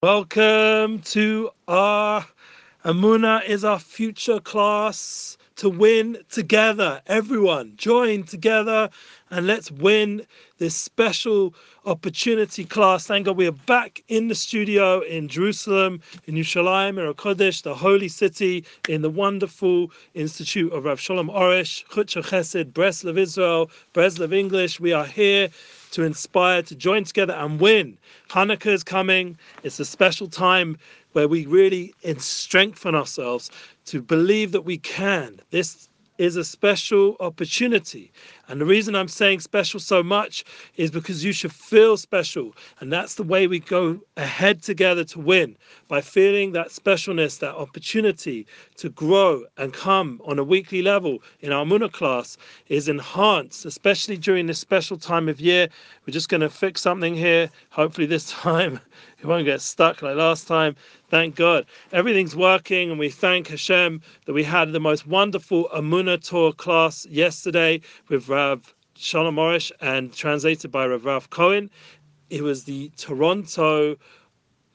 Welcome to our Amuna is our future class to win together. Everyone, join together and let's win this special opportunity class. Thank God we are back in the studio in Jerusalem, in Yerushalayim, in Kodesh, the holy city, in the wonderful Institute of Rav Shalom Arush, Chutz Chesed, Breslov Israel, Breslov English. We are here to inspire, to join together and win. Hanukkah is coming. It's a special time where we really strengthen ourselves to believe that we can. This is a special opportunity. And the reason I'm saying special so much is because you should feel special. And that's the way we go ahead together to win by feeling that specialness, that opportunity to grow and come on a weekly level in our Muna class is enhanced, especially during this special time of year. We're just going to fix something here. Hopefully, this time it won't get stuck like last time. Thank God. Everything's working, and we thank Hashem that we had the most wonderful Amuna Tour class yesterday with Rav Shalom Arush and translated by Rav Ralph Cohen. It was the Toronto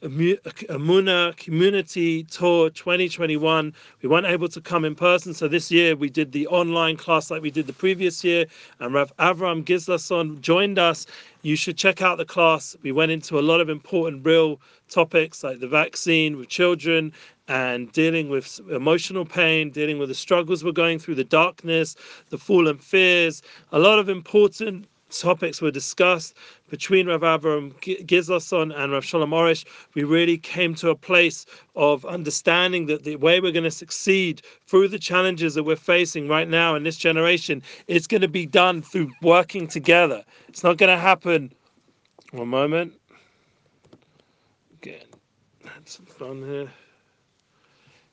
Amuna Community Tour 2021. We weren't able to come in person, so this year we did the online class like we did the previous year, and Rav Avram Gizlason joined us. You should check out the class. We went into a lot of important, real topics like the vaccine with children and dealing with emotional pain, dealing with the struggles we're going through, the darkness, the fallen fears, a lot of important topics were discussed between Rav Avram Gizlason and Rav Shalom Arush. We really came to a place of understanding that the way we're going to succeed through the challenges that we're facing right now in this generation, it's going to be done through working together. It's not going to happen. One moment. Get some fun here.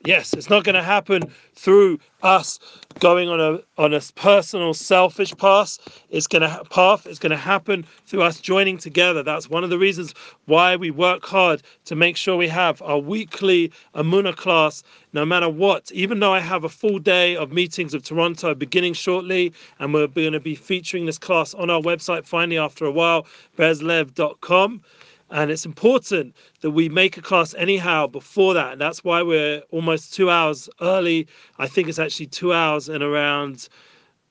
Yes, it's not going to happen through us going on a on a personal selfish path. It's going to path. It's going to happen through us joining together. That's one of the reasons why we work hard to make sure we have our weekly Amuna class, no matter what. Even though I have a full day of meetings of Toronto beginning shortly, and we're going to be featuring this class on our website finally after a while, breslev.com. And it's important that we make a class anyhow before that. And that's why we're almost two hours early. I think it's actually two hours and around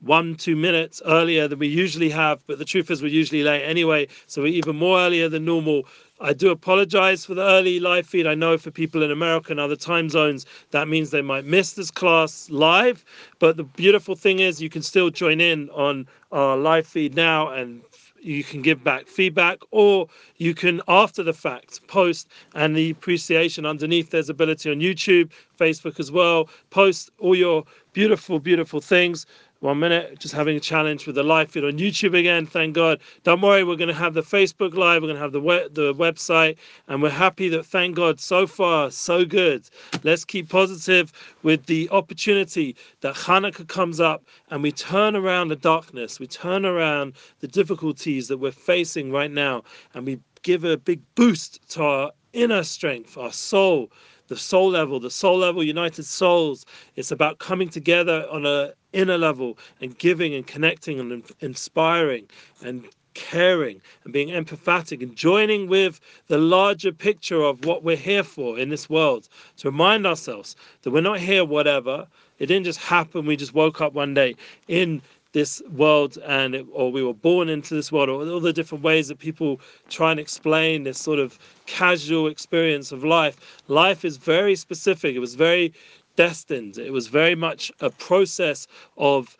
one, two minutes earlier than we usually have. But the truth is, we're usually late anyway. So we're even more earlier than normal. I do apologize for the early live feed. I know for people in America and other time zones, that means they might miss this class live. But the beautiful thing is, you can still join in on our live feed now and you can give back feedback or you can after the fact post and the appreciation underneath. There's ability on youtube facebook as well. Post all your beautiful beautiful things one minute, just having a challenge with the live feed on YouTube again. Thank God. Don't worry, we're going to have the Facebook Live, we're going to have the web, the website, and we're happy that thank God so far so good. Let's keep positive with the opportunity that Hanukkah comes up and we turn around the darkness, we turn around the difficulties that we're facing right now, and we give a big boost to our inner strength, our soul, the soul level, the soul level, united souls. It's about coming together on a inner level and giving and connecting and inspiring and caring and being empathetic and joining with the larger picture of what we're here for in this world to remind ourselves that we're not here whatever it didn't just happen we just woke up one day in this world and it, or we were born into this world or all the different ways that people try and explain this sort of casual experience of life. Life is very specific. It was very destined. It was very much a process of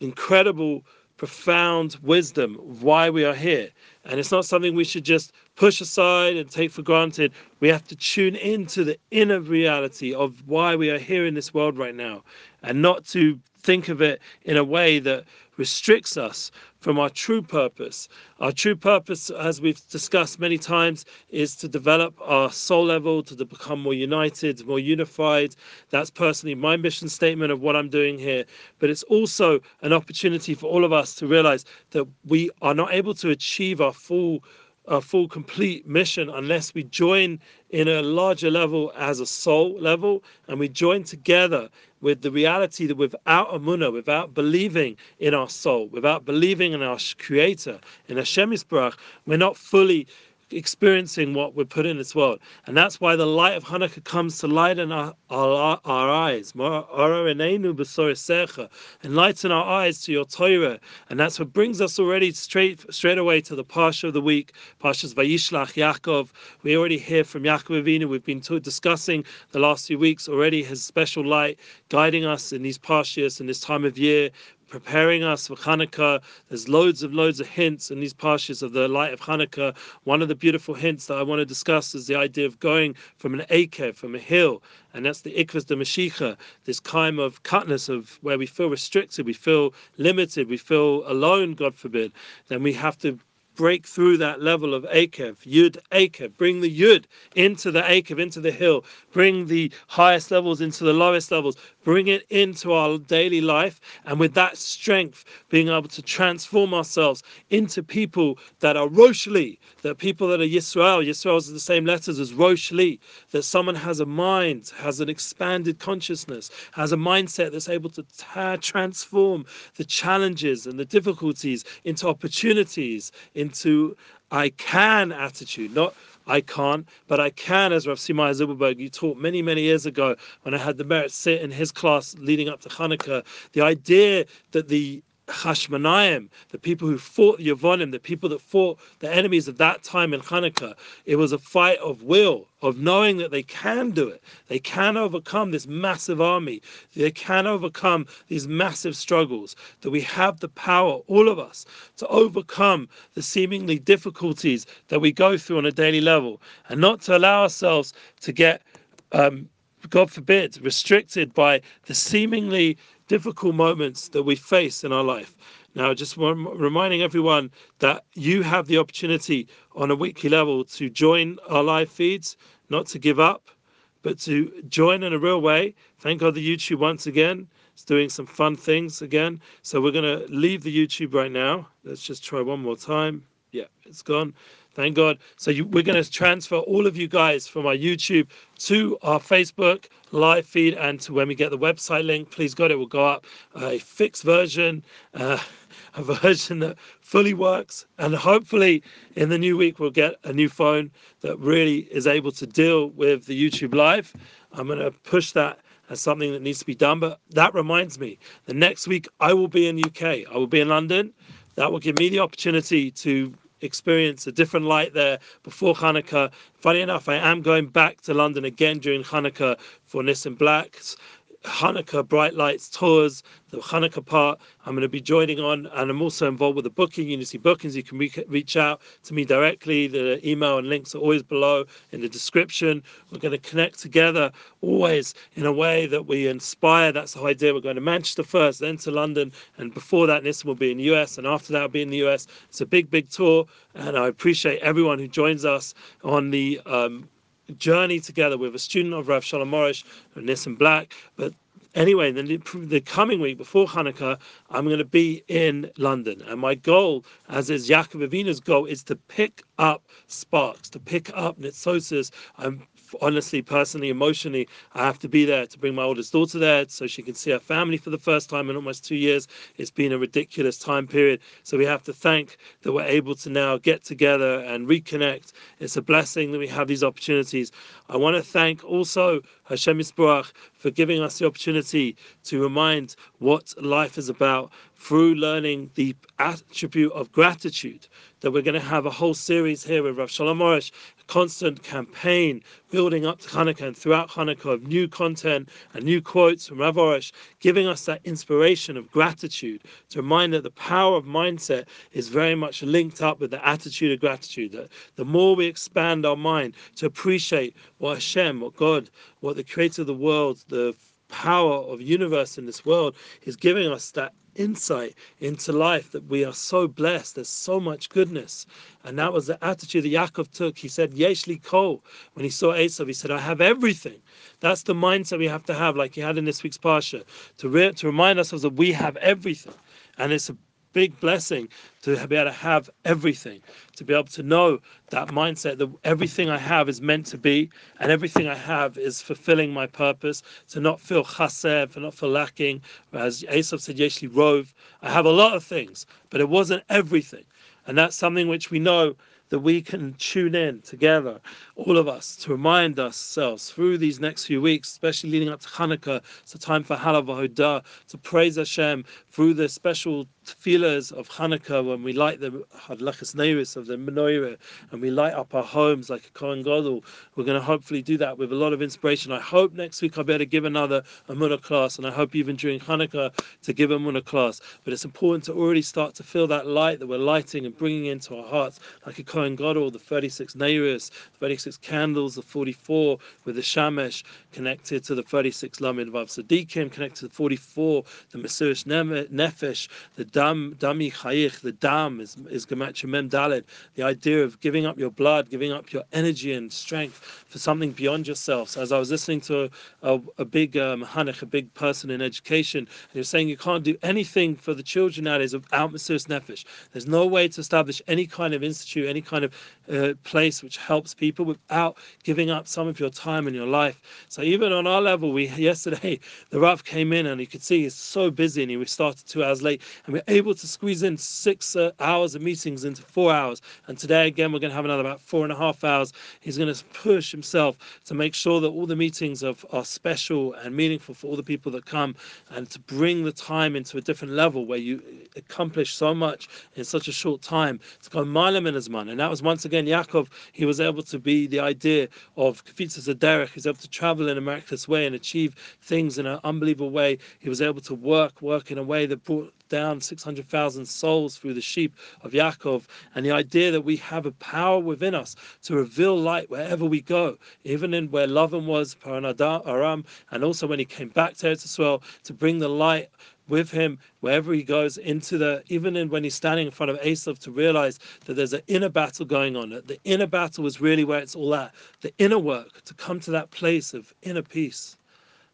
incredible profound wisdom why we are here. And it's not something we should just push aside and take for granted. We have to tune into the inner reality of why we are here in this world right now and not to think of it in a way that restricts us from our true purpose. Our true purpose, as we've discussed many times, is to develop our soul level, to become more united, more unified. That's personally my mission statement of what I'm doing here. But it's also an opportunity for all of us to realize that we are not able to achieve our full a full complete mission unless we join in a larger level as a soul level and we join together with the reality that without Amunah, without believing in our soul, without believing in our Creator, in Hashem Yisbarach, we're not fully experiencing what we're put in this world. And that's why the light of Hanukkah comes to lighten our, our, our eyes. Enlighten our eyes to your Torah. And that's what brings us already straight straight away to the Parsha of the week, Parshas Vayishlach Yaakov. We already hear from Yaakov Avinu. We've been discussing the last few weeks already his special light guiding us in these Parshas in this time of year preparing us for Hanukkah. There's loads of loads of hints in these parshas of the light of Hanukkah. One of the beautiful hints that I want to discuss is the idea of going from an akev, from a hill, and that's the ikvas de Mashiach, this kind of cutness of where we feel restricted, we feel limited, we feel alone, God forbid. Then we have to break through that level of Akev, Yud Akev, bring the Yud into the Akev, into the hill, bring the highest levels into the lowest levels, bring it into our daily life, and with that strength, being able to transform ourselves into people that are Roshli, that people that are Yisrael, Yisrael is the same letters as Roshli, that someone has a mind, has an expanded consciousness, has a mindset that's able to transform the challenges and the difficulties into opportunities, into I can attitude, not I can't, but I can, as Rav Simai Zilberberg, you taught many, many years ago when I had the merit sit in his class leading up to Hanukkah, the idea that the Hashmonaim, the people who fought the Yavonim, the people that fought the enemies of that time in Hanukkah, it was a fight of will, of knowing that they can do it. They can overcome this massive army. They can overcome these massive struggles. That we have the power, all of us, to overcome the seemingly difficulties that we go through on a daily level and not to allow ourselves to get. Um, God forbid, restricted by the seemingly difficult moments that we face in our life. Now, just reminding everyone that you have the opportunity on a weekly level to join our live feeds, not to give up, but to join in a real way. Thank God the YouTube once again is doing some fun things again. So we're going to leave the YouTube right now. Let's just try one more time. Yeah, it's gone. Thank God. So you, we're going to transfer all of you guys from our YouTube to our Facebook live feed and to when we get the website link. Please God, it will go up a fixed version, uh, a version that fully works. And hopefully in the new week, we'll get a new phone that really is able to deal with the YouTube live. I'm going to push that as something that needs to be done. But that reminds me, the next week I will be in UK. I will be in London. That will give me the opportunity to experience a different light there before Hanukkah. Funny enough, I am going back to London again during Hanukkah for Nissim Black's Hanukkah Bright Lights tours, the Hanukkah part. I'm going to be joining on, and I'm also involved with the booking, Unity Bookings. You can re- reach out to me directly. The email and links are always below in the description. We're going to connect together always in a way that we inspire. That's the idea. We're going to Manchester first, then to London, and before that, Nissim will be in the US, and after that, will be in the US. It's a big, big tour, and I appreciate everyone who joins us on the um, journey together with a student of Rav Shalom Arush, Nissim Black. But anyway, the, the coming week before Hanukkah, I'm going to be in London. And my goal, as is Yaakov Avinu's goal, is to pick up sparks, to pick up Nitzosis. I'm honestly, personally, emotionally, I have to be there to bring my oldest daughter there so she can see her family for the first time in almost two years. It's been a ridiculous time period. So we have to thank that we're able to now get together and reconnect. It's a blessing that we have these opportunities. I want to thank also Hashem for giving us the opportunity to remind what life is about through learning the attribute of gratitude. That we're going to have a whole series here with Rav Shalom Arush, a constant campaign building up to Hanukkah and throughout Hanukkah of new content and new quotes from Rav Arush, giving us that inspiration of gratitude to remind that the power of mindset is very much linked up with the attitude of gratitude. That the more we expand our mind to appreciate what Hashem, what God, what the creator of the world, the power of universe in this world is giving us that insight into life that we are so blessed. There's so much goodness. And that was the attitude that Yaakov took. He said, Yeshli Kol. When he saw Esav, he said, I have everything. That's the mindset we have to have, like he had in this week's Parsha, to, re- to remind ourselves that we have everything. And it's a big blessing to be able to have everything, to be able to know that mindset that everything I have is meant to be, and everything I have is fulfilling my purpose, to not feel chaser, to not feel lacking. As Esav said, Yeshli Rove, I have a lot of things, but it wasn't everything. And that's something which we know that we can tune in together, all of us, to remind ourselves through these next few weeks, especially leading up to Hanukkah. It's a time for Halava to praise Hashem through the special tefillahs of Hanukkah when we light the hadlachas neiris of the menorah and we light up our homes like a Kohen Gadol. We're going to hopefully do that with a lot of inspiration. I hope next week I'll be able to give another Amunah class, and I hope even during Hanukkah to give Amunah class. But it's important to already start to feel that light that we're lighting and bringing into our hearts, like a Kohen Gadol, the 36 neiris, the 36 candles, the 44 with the Shamesh connected to the 36 Lamed Vav Sadiqim, connected to the 44, the Mesurish Nefesh, the Dam Dami Chayich, the Dam is is Mem Dalet, the idea of giving up your blood, giving up your energy and strength for something beyond yourself. So as I was listening to a, a big um, a big person in education, and he was saying you can't do anything for the children nowadays without Mesiris Nefesh. There's no way to establish any kind of institute, any kind of uh, place which helps people without giving up some of your time in your life. So even on our level, we yesterday the Rav came in and you could see he's so busy and he started two hours late, and we're able to squeeze in six uh, hours of meetings into four hours. And today, again, we're going to have another about four and a half hours. He's going to push himself to make sure that all the meetings are, are special and meaningful for all the people that come and to bring the time into a different level where you accomplish so much in such a short time. It's called Milam man. And that was once again Yaakov. He was able to be the idea of Kafitzas Derek. He was able to travel in a miraculous way and achieve things in an unbelievable way. He was able to work, work in a way that brought down 600,000 souls through the sheep of Yaakov, and the idea that we have a power within us to reveal light wherever we go, even in where Lavan was, Aram, and also when he came back to Israel to bring the light with him wherever he goes into the even in when he's standing in front of Esav to realize that there's an inner battle going on that the inner battle is really where it's all at the inner work to come to that place of inner peace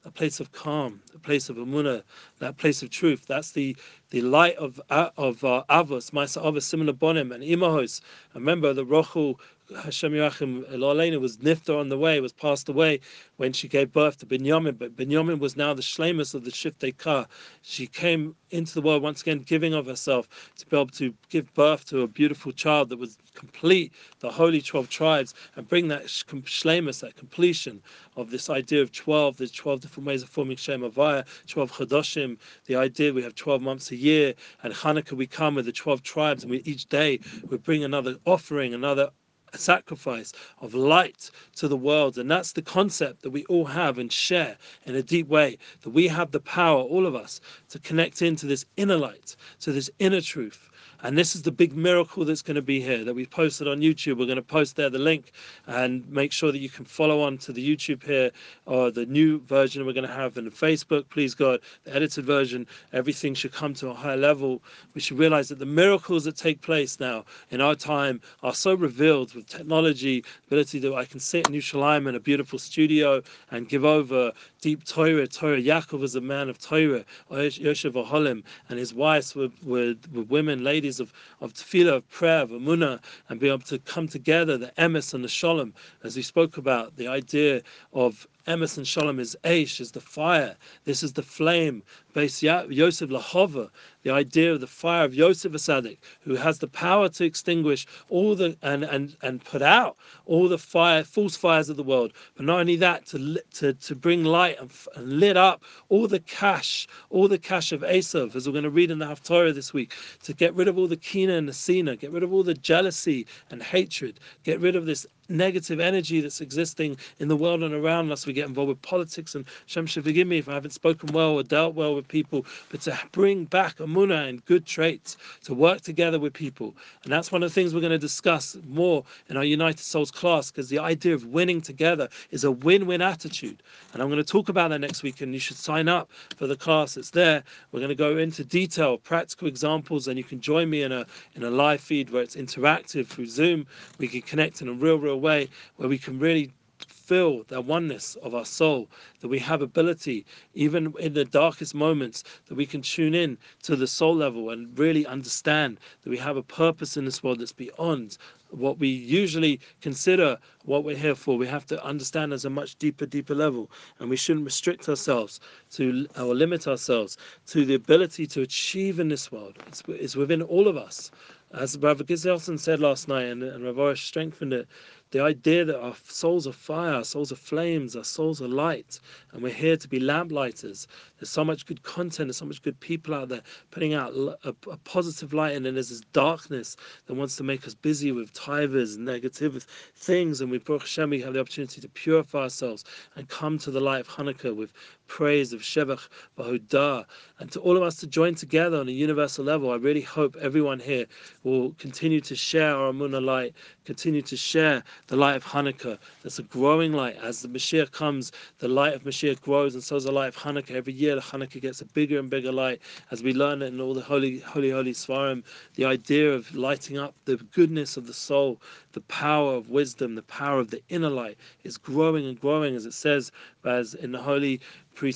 a place of calm, a place of amuna, that place of truth. That's the the light of uh, of uh, Avos, Maisa Avos, similar Bonim and Imahos. Remember the Rochel Hashem Yachim Elolena was nifter on the way, was passed away when she gave birth to Binyamin. But Binyamin was now the shlemus of the Shiftei Ka. She came into the world once again, giving of herself to be able to give birth to a beautiful child that would complete the holy 12 tribes and bring that shlemus, that completion of this idea of 12, the 12 different ways of forming Shem Avaya, 12 Chadoshim, the idea we have 12 months a year, and Hanukkah we come with the 12 tribes, and we, each day we bring another offering, another sacrifice of light to the world. And that's the concept that we all have and share in a deep way that we have the power, all of us, to connect into this inner light, to this inner truth. And this is the big miracle that's going to be here that we've posted on YouTube. We're going to post there the link and make sure that you can follow on to the YouTube here or the new version we're going to have in Facebook. Please God, the edited version, everything should come to a higher level. We should realize that the miracles that take place now in our time are so revealed with technology, ability that I can sit in Yerushalayim in a beautiful studio and give over deep Torah. Torah. Yaakov was a man of Torah, Yoshev Oholim, and his wives were, were, were women, ladies of, of tefillah, of prayer, of amunah, and be able to come together, the emes and the shalom, as we spoke about, the idea of emes and shalom is aish, is the fire. This is the flame. Based Yosef Lahova, the idea of the fire of Yosef Asadik, who has the power to extinguish all the and and and put out all the fire, false fires of the world. But not only that, to to to bring light and, and lit up all the cash, all the cash of Esav, as we're going to read in the Haftorah this week, to get rid of all the kina and the sina, get rid of all the jealousy and hatred, get rid of this negative energy that's existing in the world and around us. We get involved with politics, and Shem forgive me if I haven't spoken well or dealt well with people, but to bring back Amuna and good traits, to work together with people. And that's one of the things we're going to discuss more in our United Souls class, because the idea of winning together is a win win attitude. And I'm going to talk about that next week, and you should sign up for the class. It's there. We're going to go into detail, practical examples, and you can join me in a in a live feed where it's interactive through Zoom. We can connect in a real, real a way where we can really feel the oneness of our soul, that we have ability, even in the darkest moments, that we can tune in to the soul level and really understand that we have a purpose in this world that's beyond what we usually consider what we're here for. We have to understand as a much deeper, deeper level, and we shouldn't restrict ourselves to or limit ourselves to the ability to achieve in this world. It's, it's within all of us As Rav Giselson said last night, and, and Rav Arush strengthened it, the idea that our souls are fire, our souls are flames, our souls are light, and we're here to be lamplighters. There's so much good content, there's so much good people out there putting out a, a positive light, and then there's this darkness that wants to make us busy with tivers and negative things. And we, Baruch Hashem, we have the opportunity to purify ourselves and come to the light of Hanukkah with praise of Shevach Bahudah, and to all of us to join together on a universal level. I really hope everyone here will continue to share our Amunah light, continue to share the light of Hanukkah. There's a growing light. As the Mashiach comes, the light of Mashiach grows, and so is the light of Hanukkah. Every year, the Hanukkah gets a bigger and bigger light. As we learn it in all the holy, holy, holy Svarim, the idea of lighting up the goodness of the soul, the power of wisdom, the power of the inner light is growing and growing, as it says, as in the holy Pri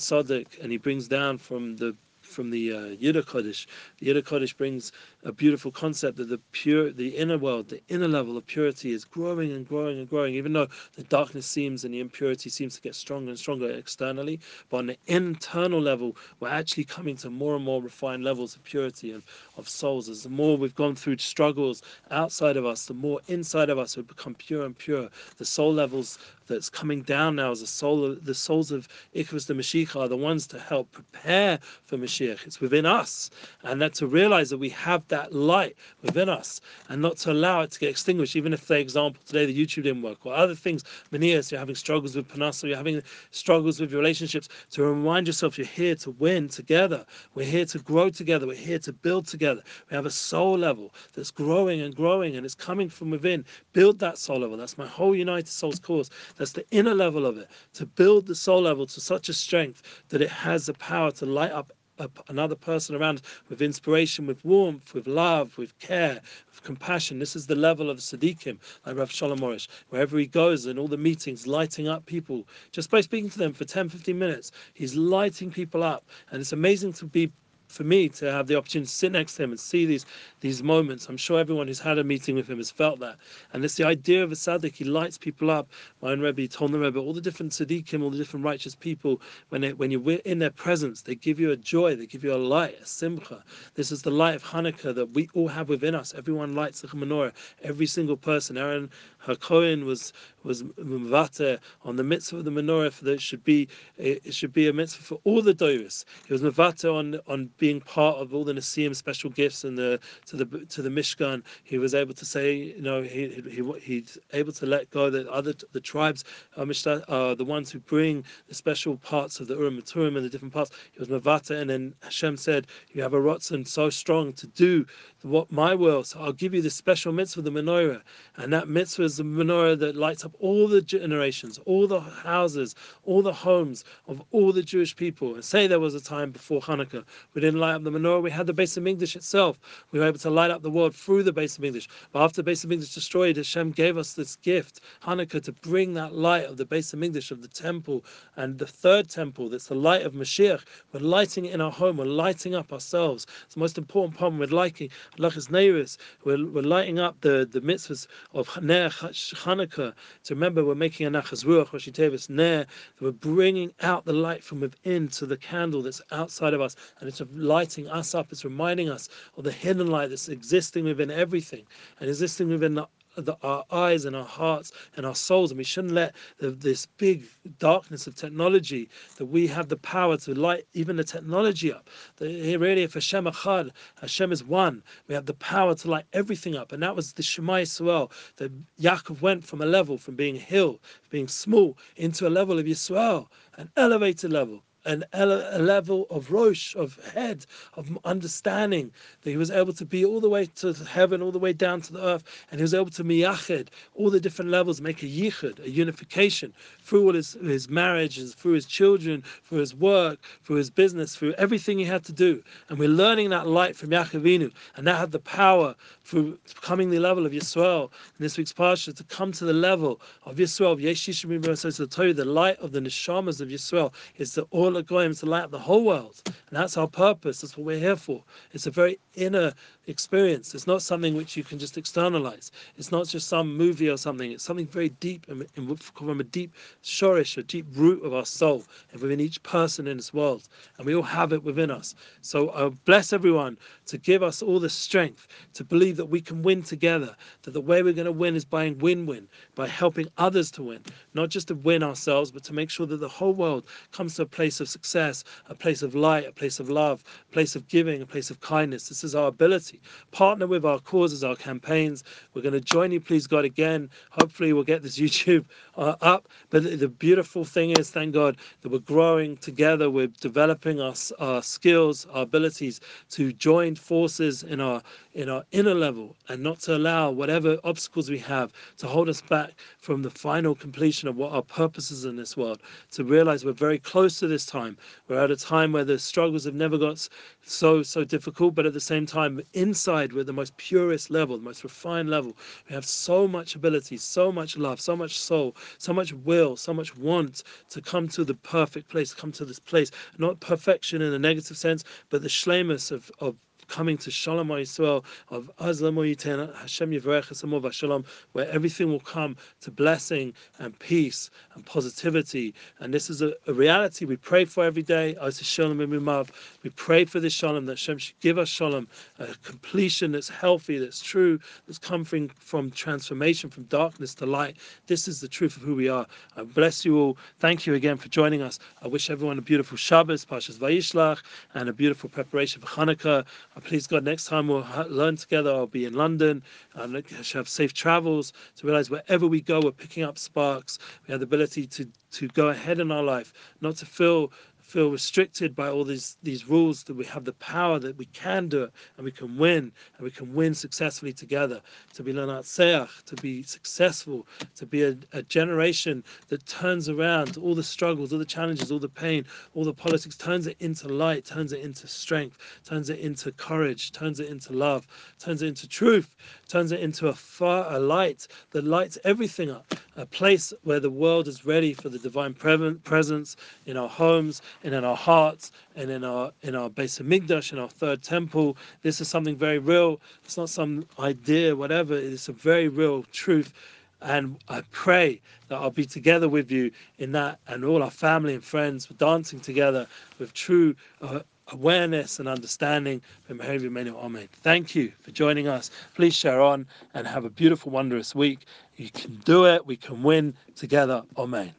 and he brings down from the from the uh, Yudah Kodesh. The Yudah Kodesh brings a beautiful concept that the pure, the inner world, the inner level of purity is growing and growing and growing, even though the darkness seems and the impurity seems to get stronger and stronger externally. But on the internal level, we're actually coming to more and more refined levels of purity and of souls. As the more we've gone through struggles outside of us, the more inside of us we become pure and pure. The soul levels that's coming down now as the soul, the souls of Icarus the Mashiach are the ones to help prepare for Mashiach. It's within us, and that to realize that we have that light within us and not to allow it to get extinguished, even if, for example, today the YouTube didn't work or other things. Manias, you're having struggles with Parnasa, you're having struggles with your relationships. To remind yourself you're here to win together. We're here to grow together. We're here to build together. We have a soul level that's growing and growing and it's coming from within. Build that soul level. That's my whole United Souls course. That's the inner level of it. To build the soul level to such a strength that it has the power to light up a, another person around with inspiration, with warmth, with love, with care, with compassion. This is the level of Siddiqim, like Rav Shalom Arush. Wherever he goes in all the meetings, lighting up people just by speaking to them for 10, 15 minutes. He's lighting people up. And it's amazing to be for me to have the opportunity to sit next to him and see these these moments. I'm sure everyone who's had a meeting with him has felt that. And it's the idea of a tzaddik. He lights people up. My own Rebbe told the Rebbe all the different tzaddikim, all the different righteous people. When when you're in their presence, they give you a joy. They give you a light, a simcha. This is the light of Hanukkah that we all have within us. Everyone lights the menorah. Every single person. Aaron Hakohen was was mavate on the mitzvah of the menorah that it should be it should be a mitzvah for all the doris. He was mavate on on being part of all the Nasiim special gifts and the to the to the Mishkan. He was able to say, you know, he he he's able to let go that other the tribes uh, are, are uh, the ones who bring the special parts of the Urim and Tumim and the different parts. He was mavata, and then Hashem said, "You have a rotzen so strong to do what my will, so I'll give you the special mitzvah, the menorah, and that mitzvah is the menorah that lights up all the generations, all the houses, all the homes of all the Jewish people. And say there was a time before Hanukkah, we didn't light up the menorah, we had the Beis English itself. We were able to light up the world through the Beis English. But after the Beis Hamikdash destroyed, Hashem gave us this gift, Hanukkah, to bring that light of the Beis English of the temple, and the third temple, that's the light of Mashiach. We're lighting it in our home, we're lighting up ourselves. It's the most important problem. We're lighting, Lachas Neiris, we're, we're lighting up the, the mitzvahs of Ner Hanukkah. To remember, we're making a Nachas Ruach, Roshi Tevis Ner, we're bringing out the light from within to the candle that's outside of us, and it's lighting us up. It's reminding us of the hidden light that's existing within everything and existing within the the, our eyes and our hearts and our souls, and we shouldn't let the, this big darkness of technology that we have the power to light even the technology up. The, really, if Hashem Achad, Hashem is one, we have the power to light everything up, and that was the Shema Yisrael. That Yaakov went from a level, from being a hill, being small, into a level of Yisrael, an elevated level an, a level of rosh, of head, of understanding, that he was able to be all the way to heaven, all the way down to the earth, and he was able to miyached all the different levels, make a yichud, a unification through all his, his marriages, through his children, through his work, through his business, through everything he had to do. And we're learning that light from Yaakovinu, and that had the power through becoming the level of Yisrael in this week's parsha to come to the level of Yisrael, of Yeshishim, so to tell you the light of the neshamas of Yisrael is the oil Or going to light up the whole world. And that's our purpose. That's what we're here for. It's a very inner experience. It's not something which you can just externalize. It's not just some movie or something. It's something very deep and from a deep shorish, a deep root of our soul and within each person in this world. And we all have it within us. So I bless everyone to give us all the strength to believe that we can win together, that the way we're going to win is by win-win, by helping others to win, not just to win ourselves, but to make sure that the whole world comes to a place of success, a place of light, a place of love, a place of giving, a place of kindness. This is our ability. Partner with our causes, our campaigns. We're going to join you, please God, again. Hopefully, we'll get this YouTube uh, up. But the, the beautiful thing is, thank God, that we're growing together. We're developing our, our skills, our abilities to join forces in our in our inner level, and not to allow whatever obstacles we have to hold us back from the final completion of what our purpose is in this world. To realize we're very close to this time. We're at a time where the struggles have never got so so difficult, but at the same time, inside we're the most purest level, the most refined level. We have so much ability, so much love, so much soul, so much will, so much want to come to the perfect place, come to this place. Not perfection in a negative sense, but the shlemus of, of coming to Shalom Yisrael of Azlam Hashem Yivarech Shalom, where everything will come to blessing and peace and positivity. And this is a, a reality we pray for every day. We pray for this Shalom that Hashem should give us Shalom, a completion that's healthy, that's true, that's coming from transformation from darkness to light. This is the truth of who we are. I bless you all. Thank you again for joining us. I wish everyone a beautiful Shabbos, Parshas Vayishlach, and a beautiful preparation for Hanukkah. Please God, next time we'll learn together. I'll be in London and have safe travels to realize wherever we go, we're picking up sparks. We have the ability to to go ahead in our life, not to feel feel restricted by all these these rules that we have the power that we can do it and we can win and we can win successfully together. To be lanatseach to be successful to be a, a, generation that turns around all the struggles all the challenges all the pain all the politics turns it into light turns it into strength turns it into courage turns it into love turns it into truth turns it into a fire a light that lights everything up. A place where the world is ready for the divine presence in our homes and in our hearts and in our in our base of Migdash, in our third temple. This is something very real. It's not some idea, whatever. It's a very real truth. And I pray that I'll be together with you in that, and all our family and friends dancing together with true uh, awareness and understanding. Amen. Thank you for joining us. Please share on and have a beautiful, wondrous week. You can do it. We can win together. Amen.